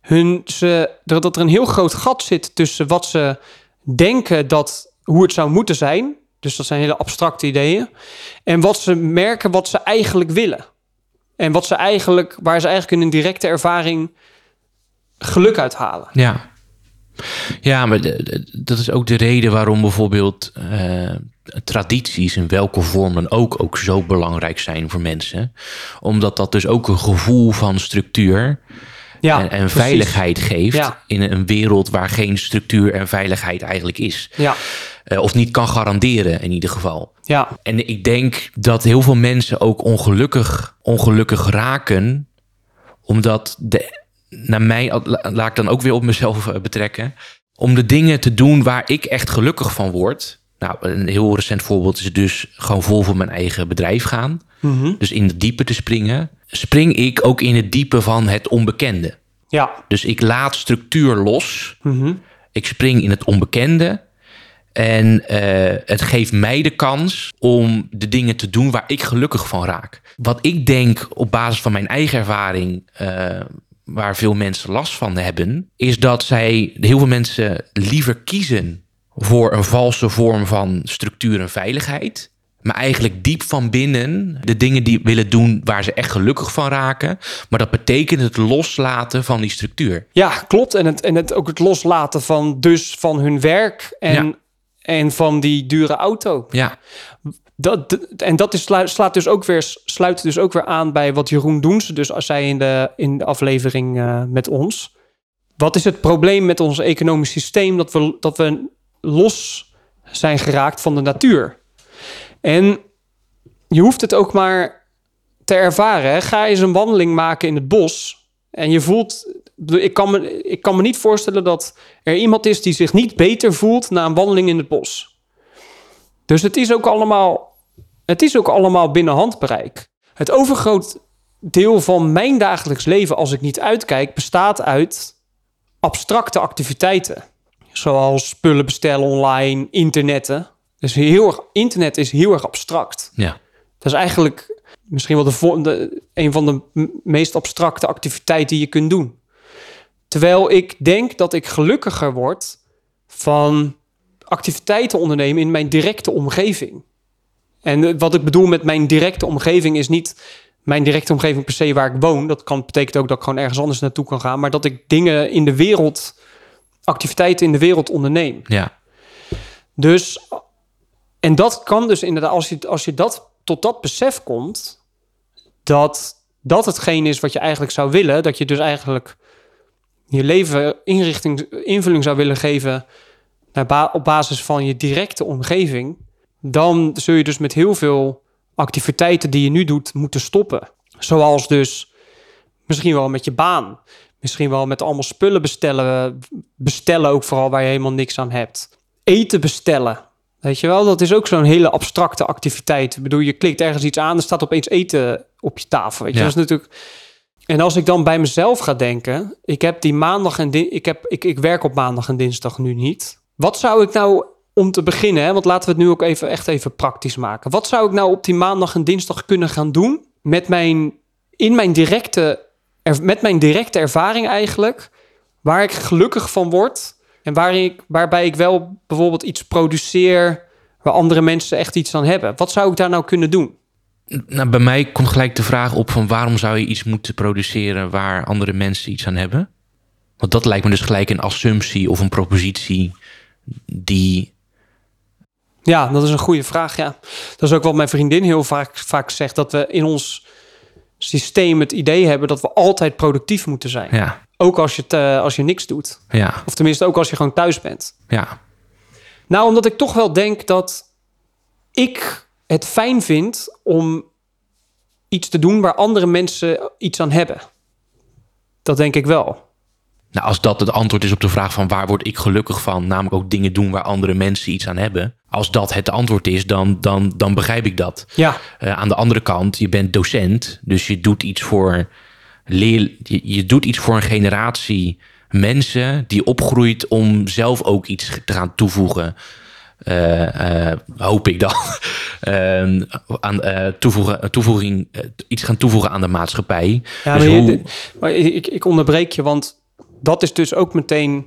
hun ze, dat er een heel groot gat zit tussen wat ze denken dat hoe het zou moeten zijn. Dus dat zijn hele abstracte ideeën. En wat ze merken wat ze eigenlijk willen. En wat ze eigenlijk, waar ze eigenlijk in een directe ervaring geluk uit halen. ja. Ja, maar dat is ook de reden waarom bijvoorbeeld eh, tradities in welke vorm dan ook, ook zo belangrijk zijn voor mensen. Omdat dat dus ook een gevoel van structuur Ja, en, en veiligheid geeft Ja. in een wereld waar geen structuur en veiligheid eigenlijk is. Ja, Eh, of niet kan garanderen in ieder geval. ja, En ik denk dat heel veel mensen ook ongelukkig, ongelukkig raken, omdat de, naar mij, la- laat ik dan ook weer op mezelf eh, betrekken, om de dingen te doen waar ik echt gelukkig van word. Nou, een heel recent voorbeeld is dus gewoon vol voor mijn eigen bedrijf gaan. Mhm. Dus in het diepe te springen. Spring ik ook in het diepe van het onbekende. ja. Dus ik laat structuur los. Mhm. Ik spring in het onbekende. En eh, het geeft mij de kans om de dingen te doen waar ik gelukkig van raak. Wat ik denk op basis van mijn eigen ervaring, eh, waar veel mensen last van hebben, is dat zij, heel veel mensen liever kiezen voor een valse vorm van structuur en veiligheid. Maar eigenlijk diep van binnen de dingen die willen doen waar ze echt gelukkig van raken. Maar dat betekent het loslaten van die structuur. Ja, klopt. En, het, en het, ook het loslaten van dus van hun werk en, Ja. En van die dure auto. Ja, Dat, en dat is, slaat dus ook weer, sluit dus ook weer aan bij wat Jeroen Doense dus als zei in de, in de aflevering eh, met ons. Wat is het probleem met ons economisch systeem? Dat we, dat we los zijn geraakt van de natuur. En je hoeft het ook maar te ervaren. Hè? Ga eens een wandeling maken in het bos. En je voelt. Ik kan, me, ik kan me niet voorstellen dat er iemand is die zich niet beter voelt na een wandeling in het bos. Dus het is ook allemaal, het is ook allemaal binnen handbereik. Het overgroot deel van mijn dagelijks leven, als ik niet uitkijk, bestaat uit abstracte activiteiten. Zoals spullen bestellen online, internetten. Dus heel erg, internet is heel erg abstract. ja, Dat is eigenlijk misschien wel de, de, een van de meest abstracte activiteiten die je kunt doen. Terwijl ik denk dat ik gelukkiger word van activiteiten ondernemen in mijn directe omgeving. En eh, wat ik bedoel met mijn directe omgeving is niet mijn directe omgeving per se waar ik woon. Dat kan betekent ook dat ik gewoon ergens anders naartoe kan gaan. Maar dat ik dingen in de wereld, activiteiten in de wereld onderneem. ja, Dus, en dat kan dus inderdaad, als je, als je dat, tot dat besef komt, dat dat hetgeen is wat je eigenlijk zou willen, dat je dus eigenlijk je leven inrichting, invulling zou willen geven naar ba- op basis van je directe omgeving, dan zul je dus met heel veel activiteiten die je nu doet moeten stoppen. Zoals dus misschien wel met je baan, misschien wel met allemaal spullen bestellen, bestellen ook vooral waar je helemaal niks aan hebt eten bestellen. Weet je wel, dat is ook zo'n hele abstracte activiteit. Ik bedoel, je klikt ergens iets aan, er staat opeens eten op je tafel. Weet je, Ja. dat is natuurlijk. En als ik dan bij mezelf ga denken, ik heb die maandag en ik, heb, ik, ik werk op maandag en dinsdag nu niet. Wat zou ik nou om te beginnen, hè, want laten we het nu ook even echt even praktisch maken. Wat zou ik nou op die maandag en dinsdag kunnen gaan doen met mijn in mijn directe met mijn directe ervaring eigenlijk, waar ik gelukkig van word en waar ik, waarbij ik wel bijvoorbeeld iets produceer waar andere mensen echt iets aan hebben. Wat zou ik daar nou kunnen doen? Nou, bij mij komt gelijk de vraag op van waarom zou je iets moeten produceren waar andere mensen iets aan hebben? Want dat lijkt me dus gelijk een assumptie of een propositie die... Ja, dat is een goede vraag. Ja, dat is ook wat mijn vriendin heel vaak, vaak zegt: dat we in ons systeem het idee hebben dat we altijd productief moeten zijn. Ja, Ook als je, het, eh, als je niks doet. ja, Of tenminste ook als je gewoon thuis bent. ja, Nou, omdat ik toch wel denk dat ik het fijn vind om iets te doen waar andere mensen iets aan hebben. Dat denk ik wel. Nou, als dat het antwoord is op de vraag van waar word ik gelukkig van, namelijk ook dingen doen waar andere mensen iets aan hebben. Als dat het antwoord is, dan, dan, dan begrijp ik dat. Ja, Eh, aan de andere kant, je bent docent, dus je doet iets voor leer, je, je doet iets voor een generatie mensen die opgroeit om zelf ook iets te gaan toevoegen. Eh, eh, hoop ik dan. Eh, aan eh, toevoegen, toevoeging, iets gaan toevoegen aan de maatschappij. ja Dus maar, je- hoe- maar ik, ik onderbreek je, want dat is dus ook meteen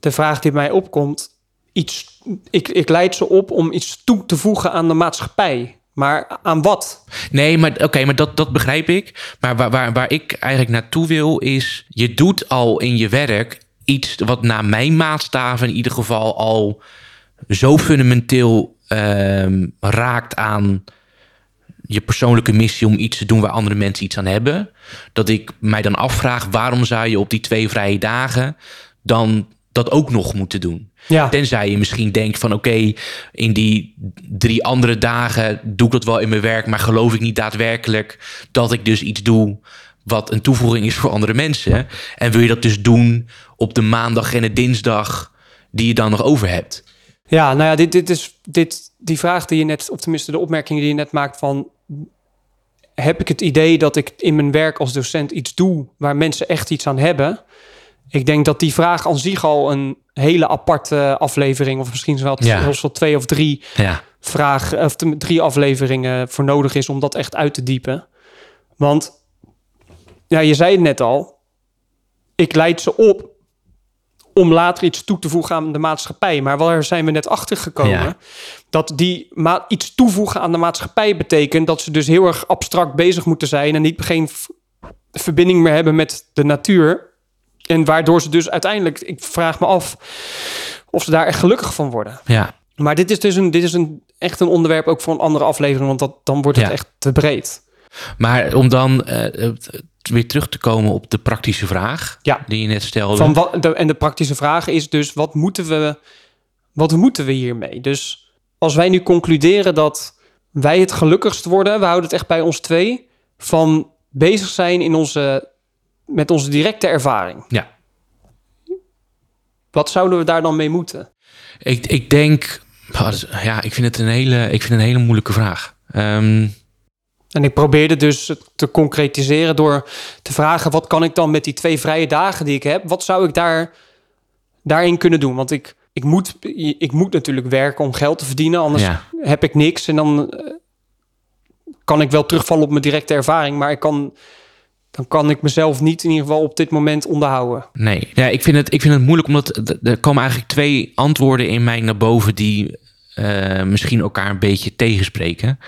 de vraag die mij opkomt. Iets, ik, ik leid ze op om iets toe te voegen aan de maatschappij. Maar aan wat? Nee, maar oké, maar dat, dat begrijp ik. Maar waar, waar, waar ik eigenlijk naartoe wil is... je doet al in je werk iets wat naar mijn maatstaven in ieder geval al zo fundamenteel ehm, raakt aan je persoonlijke missie om iets te doen waar andere mensen iets aan hebben. Dat ik mij dan afvraag waarom zou je op die twee vrije dagen dan dat ook nog moeten doen. Ja, Tenzij je misschien denkt van oké, in die drie andere dagen doe ik dat wel in mijn werk, maar geloof ik niet daadwerkelijk dat ik dus iets doe wat een toevoeging is voor andere mensen. En wil je dat dus doen op de maandag en de dinsdag die je dan nog over hebt. Ja, nou ja, dit, dit is dit, die vraag die je net, of tenminste de opmerking die je net maakt van. Heb ik het idee dat ik in mijn werk als docent iets doe waar mensen echt iets aan hebben? Ik denk dat die vraag aan zich al een hele aparte aflevering, of misschien wel, Ja. zelfs wel twee of drie Ja, vragen, of drie afleveringen voor nodig is om dat echt uit te diepen. Want ja, je zei het net al, ik leid ze op om later iets toe te voegen aan de maatschappij. Maar waar zijn we net achter gekomen? Ja. Dat die ma- iets toevoegen aan de maatschappij betekent dat ze dus heel erg abstract bezig moeten zijn en niet geen verbinding meer hebben met de natuur. En waardoor ze dus uiteindelijk, ik vraag me af of ze daar echt gelukkig van worden. ja. Maar dit is dus een, dit is een, echt een onderwerp ook voor een andere aflevering, want dat, dan wordt het Ja. echt te breed. Maar om dan eh, weer terug te komen op de praktische vraag Ja. die je net stelde. Van wat, de, en de praktische vraag is dus, wat moeten we, wat moeten we hiermee? Dus als wij nu concluderen dat wij het gelukkigst worden, we houden het echt bij ons twee, van bezig zijn in onze, met onze directe ervaring. Ja. Wat zouden we daar dan mee moeten? Ik, ik denk, is- ja, ik vind het een hele, ik vind het een hele moeilijke vraag. Ehm, En ik probeerde dus te concretiseren door te vragen: wat kan ik dan met die twee vrije dagen die ik heb? Wat zou ik daar, daarin kunnen doen? Want ik, ik, moet, ik moet natuurlijk werken om geld te verdienen, anders ja. heb ik niks. En dan eh, kan ik wel terugvallen op mijn directe ervaring, maar ik kan, dan kan ik mezelf niet in ieder geval op dit moment onderhouden. Nee, ja, ik, vind het, ik vind het moeilijk omdat er komen eigenlijk twee antwoorden in mij naar boven die eh, misschien elkaar een beetje tegenspreken.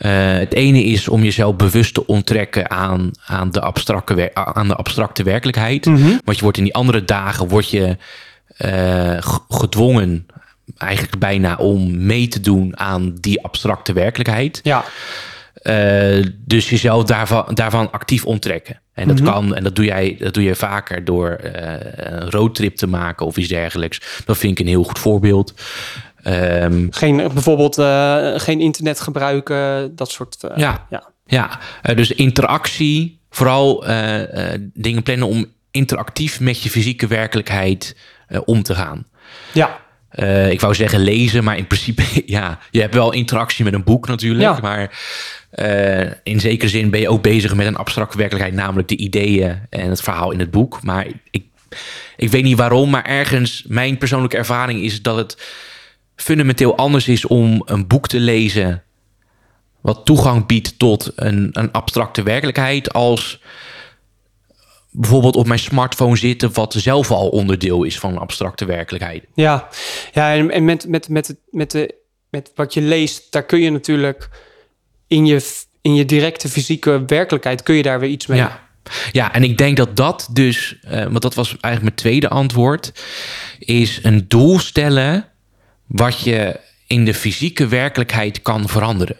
Eh, het ene is om jezelf bewust te onttrekken aan, aan, de, abstracte, aan de abstracte werkelijkheid. Want je wordt in die andere dagen word je eh, gedwongen, eigenlijk bijna om mee te doen aan die abstracte werkelijkheid. Ja, Eh, dus jezelf daarvan, daarvan actief onttrekken. En dat kan, en dat doe jij, dat doe je vaker door een roadtrip te maken of iets dergelijks. Dat vind ik een heel goed voorbeeld. Ehm, geen, bijvoorbeeld eh, geen internet gebruiken, dat soort. eh, Ja. ja. ja, eh, dus interactie, vooral dingen plannen om interactief met je fysieke werkelijkheid om te gaan. ja. Ik wou zeggen lezen, maar in principe, ja, je hebt wel interactie met een boek natuurlijk. Ja. Maar in zekere zin ben je ook bezig met een abstracte werkelijkheid, namelijk de ideeën en het verhaal in het boek. Maar ik, ik weet niet waarom, maar ergens, mijn persoonlijke ervaring is dat het fundamenteel anders is om een boek te lezen wat toegang biedt tot een, een abstracte werkelijkheid als bijvoorbeeld op mijn smartphone zitten, wat zelf al onderdeel is van een abstracte werkelijkheid. Ja, ja en, en met, met, met, met, de, met wat je leest, daar kun je natuurlijk in je, in je directe fysieke werkelijkheid, kun je daar weer iets mee. Ja. ja, en ik denk dat dat dus, eh, want dat was eigenlijk mijn tweede antwoord, is een doel stellen wat je in de fysieke werkelijkheid kan veranderen.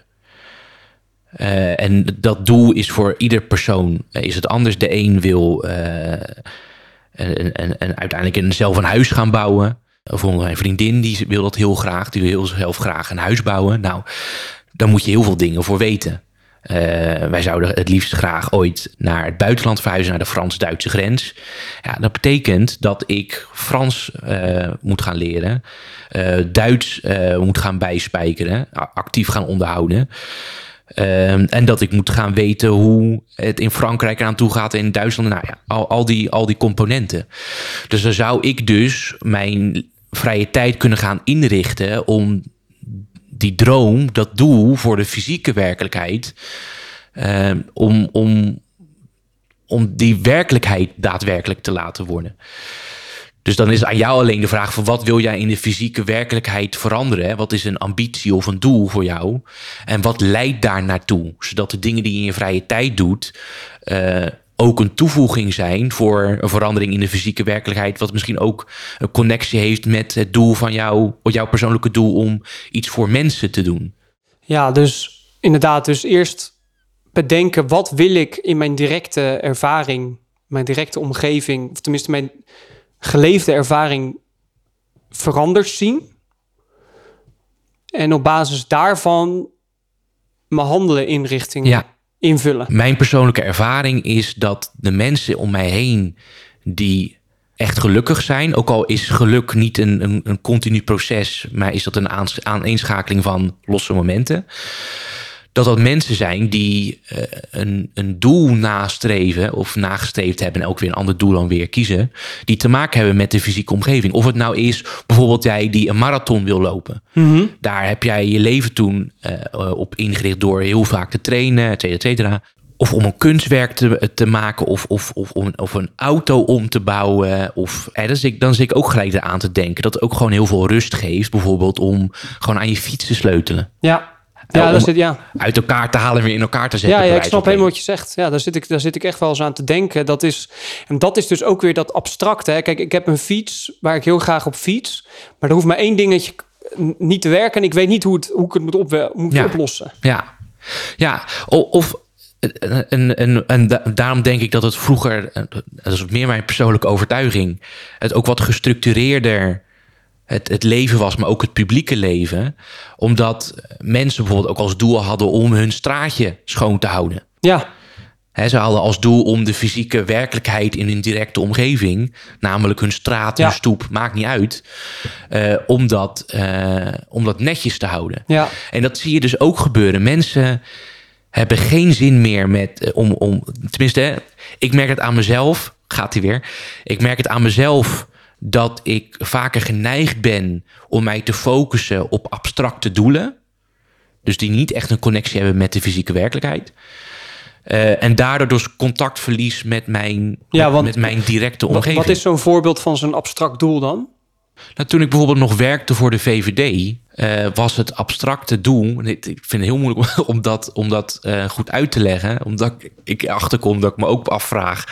Eh, en dat doel is voor ieder persoon is het anders. De een wil eh, en, en, en uiteindelijk een, zelf een huis gaan bouwen. Of mijn vriendin die wil dat heel graag. Die wil zelf graag een huis bouwen. Nou, daar moet je heel veel dingen voor weten. Eh, wij zouden het liefst graag ooit naar het buitenland verhuizen, naar de Frans-Duitse grens. Ja, dat betekent dat ik Frans eh, moet gaan leren, eh, Duits moet gaan bijspijkeren, actief gaan onderhouden. En dat ik moet gaan weten hoe het in Frankrijk eraan toe gaat en in Duitsland. Nou ja, al, die, al die componenten. Dus dan zou ik dus mijn vrije tijd kunnen gaan inrichten om die droom, dat doel voor de fysieke werkelijkheid, ehm, om, om, om die werkelijkheid daadwerkelijk te laten worden. Dus dan is aan jou alleen de vraag van wat wil jij in de fysieke werkelijkheid veranderen? Wat is een ambitie of een doel voor jou? En wat leidt daar naartoe? Zodat de dingen die je in je vrije tijd doet eh, ook een toevoeging zijn voor een verandering in de fysieke werkelijkheid. Wat misschien ook een connectie heeft met het doel van jou, jouw persoonlijke doel om iets voor mensen te doen. Ja, dus inderdaad, dus eerst bedenken wat wil ik in mijn directe ervaring, mijn directe omgeving, of tenminste mijn geleefde ervaring veranderd zien. En op basis daarvan mijn handelen inrichting Ja. Invullen. Mijn persoonlijke ervaring is dat de mensen om mij heen die echt gelukkig zijn, ook al is geluk niet een, een, een continu proces, maar is dat een aaneenschakeling van losse momenten. Dat dat mensen zijn die eh, een, een doel nastreven of nagestreefd hebben en ook weer een ander doel dan weer kiezen, die te maken hebben met de fysieke omgeving. Of het nou is bijvoorbeeld jij die een marathon wil lopen. Daar heb jij je leven toen eh, op ingericht door heel vaak te trainen, et cetera, et cetera. Of om een kunstwerk te, te maken, of, of, of, om- of een auto om te bouwen. Of, eh, dan, zit ik, dan zit ik ook gelijk eraan te denken dat het ook gewoon heel veel rust geeft. Bijvoorbeeld om gewoon aan je fiets te sleutelen. Ja, ja, om- daar zit, ja. Uit elkaar te halen en weer in elkaar te zetten. Ja, ja, ik snap helemaal wat je zegt. Ja, daar zit, ik, daar zit ik echt wel eens aan te denken. Dat is, en dat is dus ook weer dat abstracte. Hè. Kijk, ik heb een fiets waar ik heel graag op fiets. Maar er hoeft maar één dingetje niet te werken en ik weet niet hoe, het, hoe ik het moet, op, moet Ja. oplossen. Ja, ja. Of en, en, en da- daarom denk ik dat het vroeger, en dat is meer mijn persoonlijke overtuiging, het ook wat gestructureerder het, het leven was, maar ook het publieke leven. Omdat mensen bijvoorbeeld ook als doel hadden om hun straatje schoon te houden. Ja, Hè, ze hadden als doel om de fysieke werkelijkheid in hun directe omgeving, namelijk hun straat, hun Ja. stoep, maakt niet uit, eh, om, dat, eh, om dat netjes te houden. ja, En dat zie je dus ook gebeuren. Mensen hebben geen zin meer met eh, om, om tenminste, hè, ik merk het aan mezelf. Gaat hij weer? Ik merk het aan mezelf dat ik vaker geneigd ben om mij te focussen op abstracte doelen. Dus die niet echt een connectie hebben met de fysieke werkelijkheid. Eh, en daardoor dus contact verlies met mijn, Ja, met, want- met mijn directe omgeving. wat is zo'n voorbeeld van zo'n abstract doel dan? Nou, toen ik bijvoorbeeld nog werkte voor de VVD, eh, was het abstracte doel. Ik vind het heel moeilijk om- om dat, om dat eh, goed uit te leggen, omdat ik, ik achterkom dat ik me ook afvraag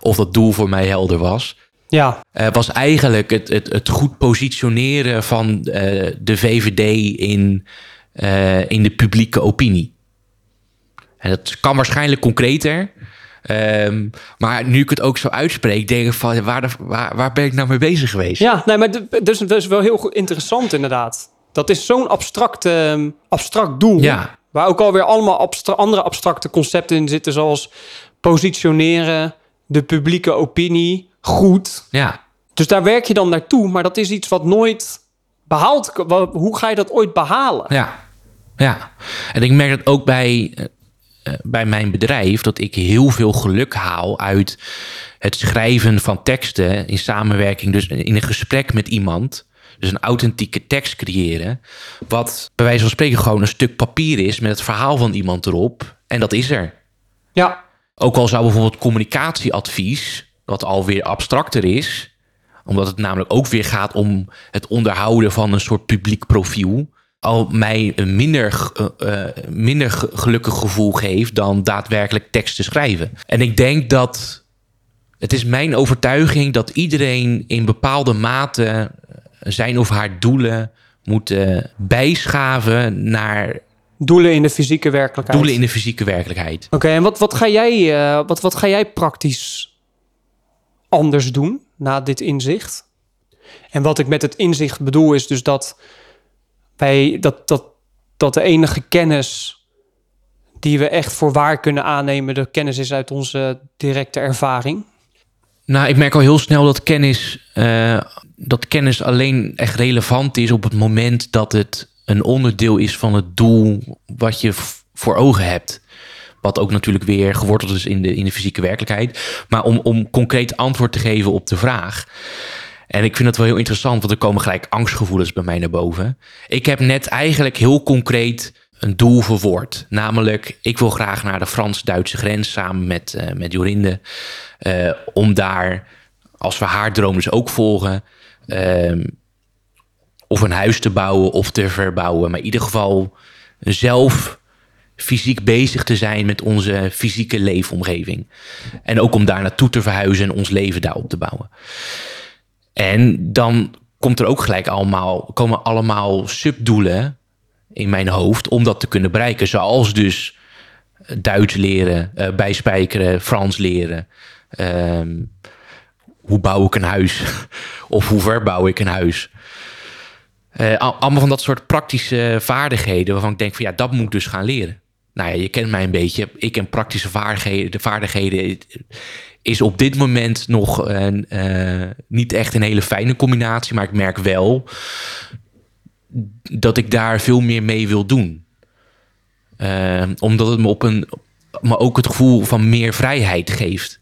of dat doel voor mij helder was. Ja, Eh, was eigenlijk het, het, het goed positioneren van eh, de VVD in, eh, in de publieke opinie. En dat kan waarschijnlijk concreter. Ehm, maar nu ik het ook zo uitspreek, denk ik van waar, de- waar, waar ben ik nou mee bezig geweest? ja nee, maar dus, dat is wel heel interessant inderdaad. Dat is zo'n abstract, ehm, abstract doel. Ja. Waar ook alweer allemaal abstra- andere abstracte concepten in zitten, zoals positioneren, de publieke opinie, goed. Ja, Dus daar werk je dan naartoe, maar dat is iets wat nooit behaald. Hoe ga je dat ooit behalen? Ja, ja. En ik merk dat ook bij, eh, eh, bij mijn bedrijf, dat ik heel veel geluk haal uit het schrijven van teksten in samenwerking, dus in een gesprek met iemand. Dus een authentieke tekst creëren, wat bij wijze van spreken gewoon een stuk papier is met het verhaal van iemand erop. En dat is er. Ja, Ook al zou bijvoorbeeld communicatieadvies, wat alweer abstracter is, omdat het namelijk ook weer gaat om het onderhouden van een soort publiek profiel, al mij een minder, eh, eh, minder ge- gelukkig gevoel geeft dan daadwerkelijk tekst te schrijven. En ik denk dat het is mijn overtuiging dat iedereen in bepaalde mate zijn of haar doelen moet eh, bijschaven naar doelen in de fysieke werkelijkheid. doelen in de fysieke werkelijkheid. Oké, en wat, wat, ga jij, wat, wat ga jij praktisch anders doen na dit inzicht? En wat ik met het inzicht bedoel is dus dat wij dat, dat, dat de enige kennis die we echt voor waar kunnen aannemen, de kennis is uit onze directe ervaring. Nou, ik merk al heel snel dat kennis, eh, dat kennis alleen echt relevant is op het moment dat het een onderdeel is van het doel wat je voor ogen hebt. Wat ook natuurlijk weer geworteld is in de, in de fysieke werkelijkheid. Maar om, om concreet antwoord te geven op de vraag. En ik vind dat wel heel interessant, want er komen gelijk angstgevoelens bij mij naar boven. Ik heb net eigenlijk heel concreet een doel verwoord. Namelijk, ik wil graag naar de Frans-Duitse grens samen met, eh, met Jorinde. eh, om daar, als we haar droom dus ook volgen, ehm, of een huis te bouwen of te verbouwen. Maar in ieder geval zelf fysiek bezig te zijn met onze fysieke leefomgeving. En ook om daar naartoe te verhuizen en ons leven daarop te bouwen. En dan komt er ook gelijk allemaal, komen allemaal subdoelen in mijn hoofd om dat te kunnen bereiken. Zoals dus Duits leren, eh, bijspijkeren, Frans leren. Ehm, hoe bouw ik een huis? of hoe verbouw ik een huis? Eh, al- allemaal van dat soort praktische vaardigheden waarvan ik denk van ja, dat moet ik dus gaan leren. Nou ja, je kent mij een beetje. Ik en praktische vaardigheden, de vaardigheden is op dit moment nog een, eh, niet echt een hele fijne combinatie, maar ik merk wel dat ik daar veel meer mee wil doen. Eh, omdat het me op een, me ook het gevoel van meer vrijheid geeft.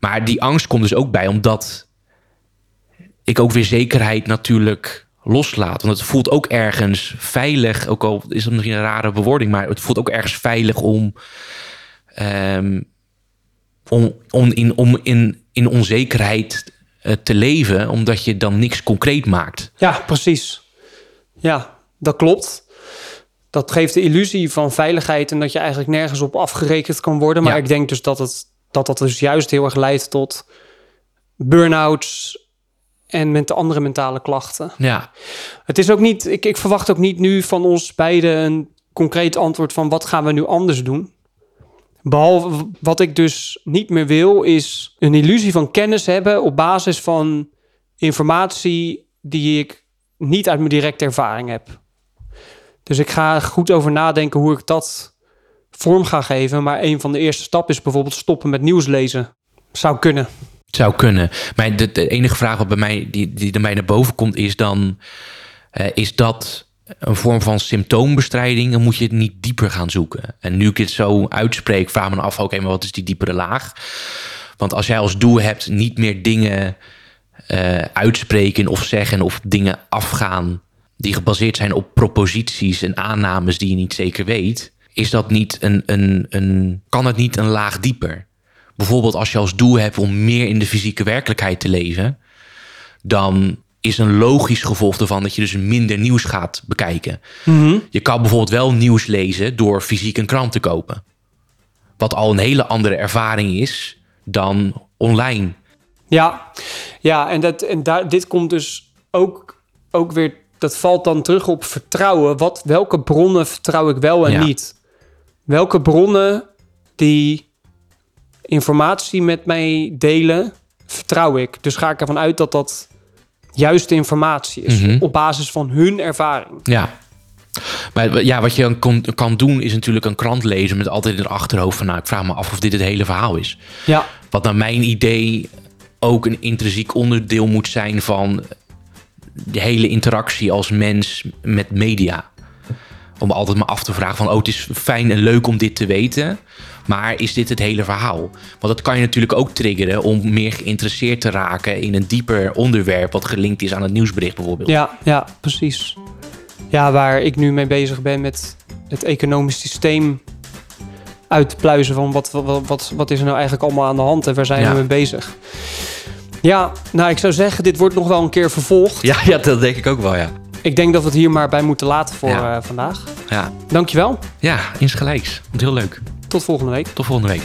Maar die angst komt dus ook bij, omdat ik ook weer zekerheid natuurlijk loslaat. Want het voelt ook ergens veilig, ook al is het misschien een rare bewoording, maar het voelt ook ergens veilig om, ehm, om, om, in, om in, in onzekerheid eh, te leven, omdat je dan niks concreet maakt. Ja, precies. Ja, dat klopt. Dat geeft de illusie van veiligheid en dat je eigenlijk nergens op afgerekend kan worden. Maar Ja. ik denk dus dat, het, dat dat dus juist heel erg leidt tot burn-outs en met de andere mentale klachten. Ja, Het is ook niet, ik, ik verwacht ook niet nu van ons beiden een concreet antwoord van wat gaan we nu anders doen. Behalve wat ik dus niet meer wil, is een illusie van kennis hebben op basis van informatie die ik niet uit mijn directe ervaring heb. Dus ik ga goed over nadenken hoe ik dat vorm ga geven. Maar een van de eerste stappen is bijvoorbeeld stoppen met nieuws lezen. Zou kunnen. Zou kunnen. Maar de, enige vraag wat bij mij, die, die er mij naar boven komt, is dan... eh, is dat een vorm van symptoombestrijding? Dan moet je het niet dieper gaan zoeken. En nu ik dit zo uitspreek, vraag me af... oké, maar wat is die diepere laag? Want als jij als doel hebt niet meer dingen eh, uitspreken of zeggen... of dingen afgaan die gebaseerd zijn op proposities en aannames die je niet zeker weet... is dat niet een, een, een, kan het niet een laag dieper? Bijvoorbeeld als je als doel hebt om meer in de fysieke werkelijkheid te leven... dan is een logisch gevolg ervan dat je dus minder nieuws gaat bekijken. Je kan bijvoorbeeld wel nieuws lezen door fysiek een krant te kopen. Wat al een hele andere ervaring is dan online. Ja, ja en, dat, en daar, dit komt dus ook, ook weer... Dat valt dan terug op vertrouwen. Wat, welke bronnen vertrouw ik wel en Ja. niet? Welke bronnen die informatie met mij delen, vertrouw ik. Dus ga ik ervan uit dat dat juiste informatie is. Mhm. Op basis van hun ervaring. Ja. Maar ja, wat je dan kon- kan doen is natuurlijk een krant lezen met altijd in het achterhoofd van... nou, ik vraag me af of dit het hele verhaal is. Ja, Wat naar mijn idee ook een intrinsiek onderdeel moet zijn van de hele interactie als mens met media. Om altijd maar af te vragen van, oh, het is fijn en leuk om dit te weten, maar is dit het hele verhaal? Want dat kan je natuurlijk ook triggeren om meer geïnteresseerd te raken in een dieper onderwerp wat gelinkt is aan het nieuwsbericht bijvoorbeeld. ja, ja, precies. Ja, waar ik nu mee bezig ben met het economisch systeem uit te pluizen van wat, wat, wat, wat is er nou eigenlijk allemaal aan de hand en waar zijn Ja. we mee bezig. Ja, nou ik zou zeggen, dit wordt nog wel een keer vervolgd. Ja, ja, dat denk ik ook wel, ja. Ik denk dat we het hier maar bij moeten laten voor Ja. eh, vandaag. Ja, Dankjewel. ja insgelijks. Heel leuk. Tot volgende week. Tot volgende week.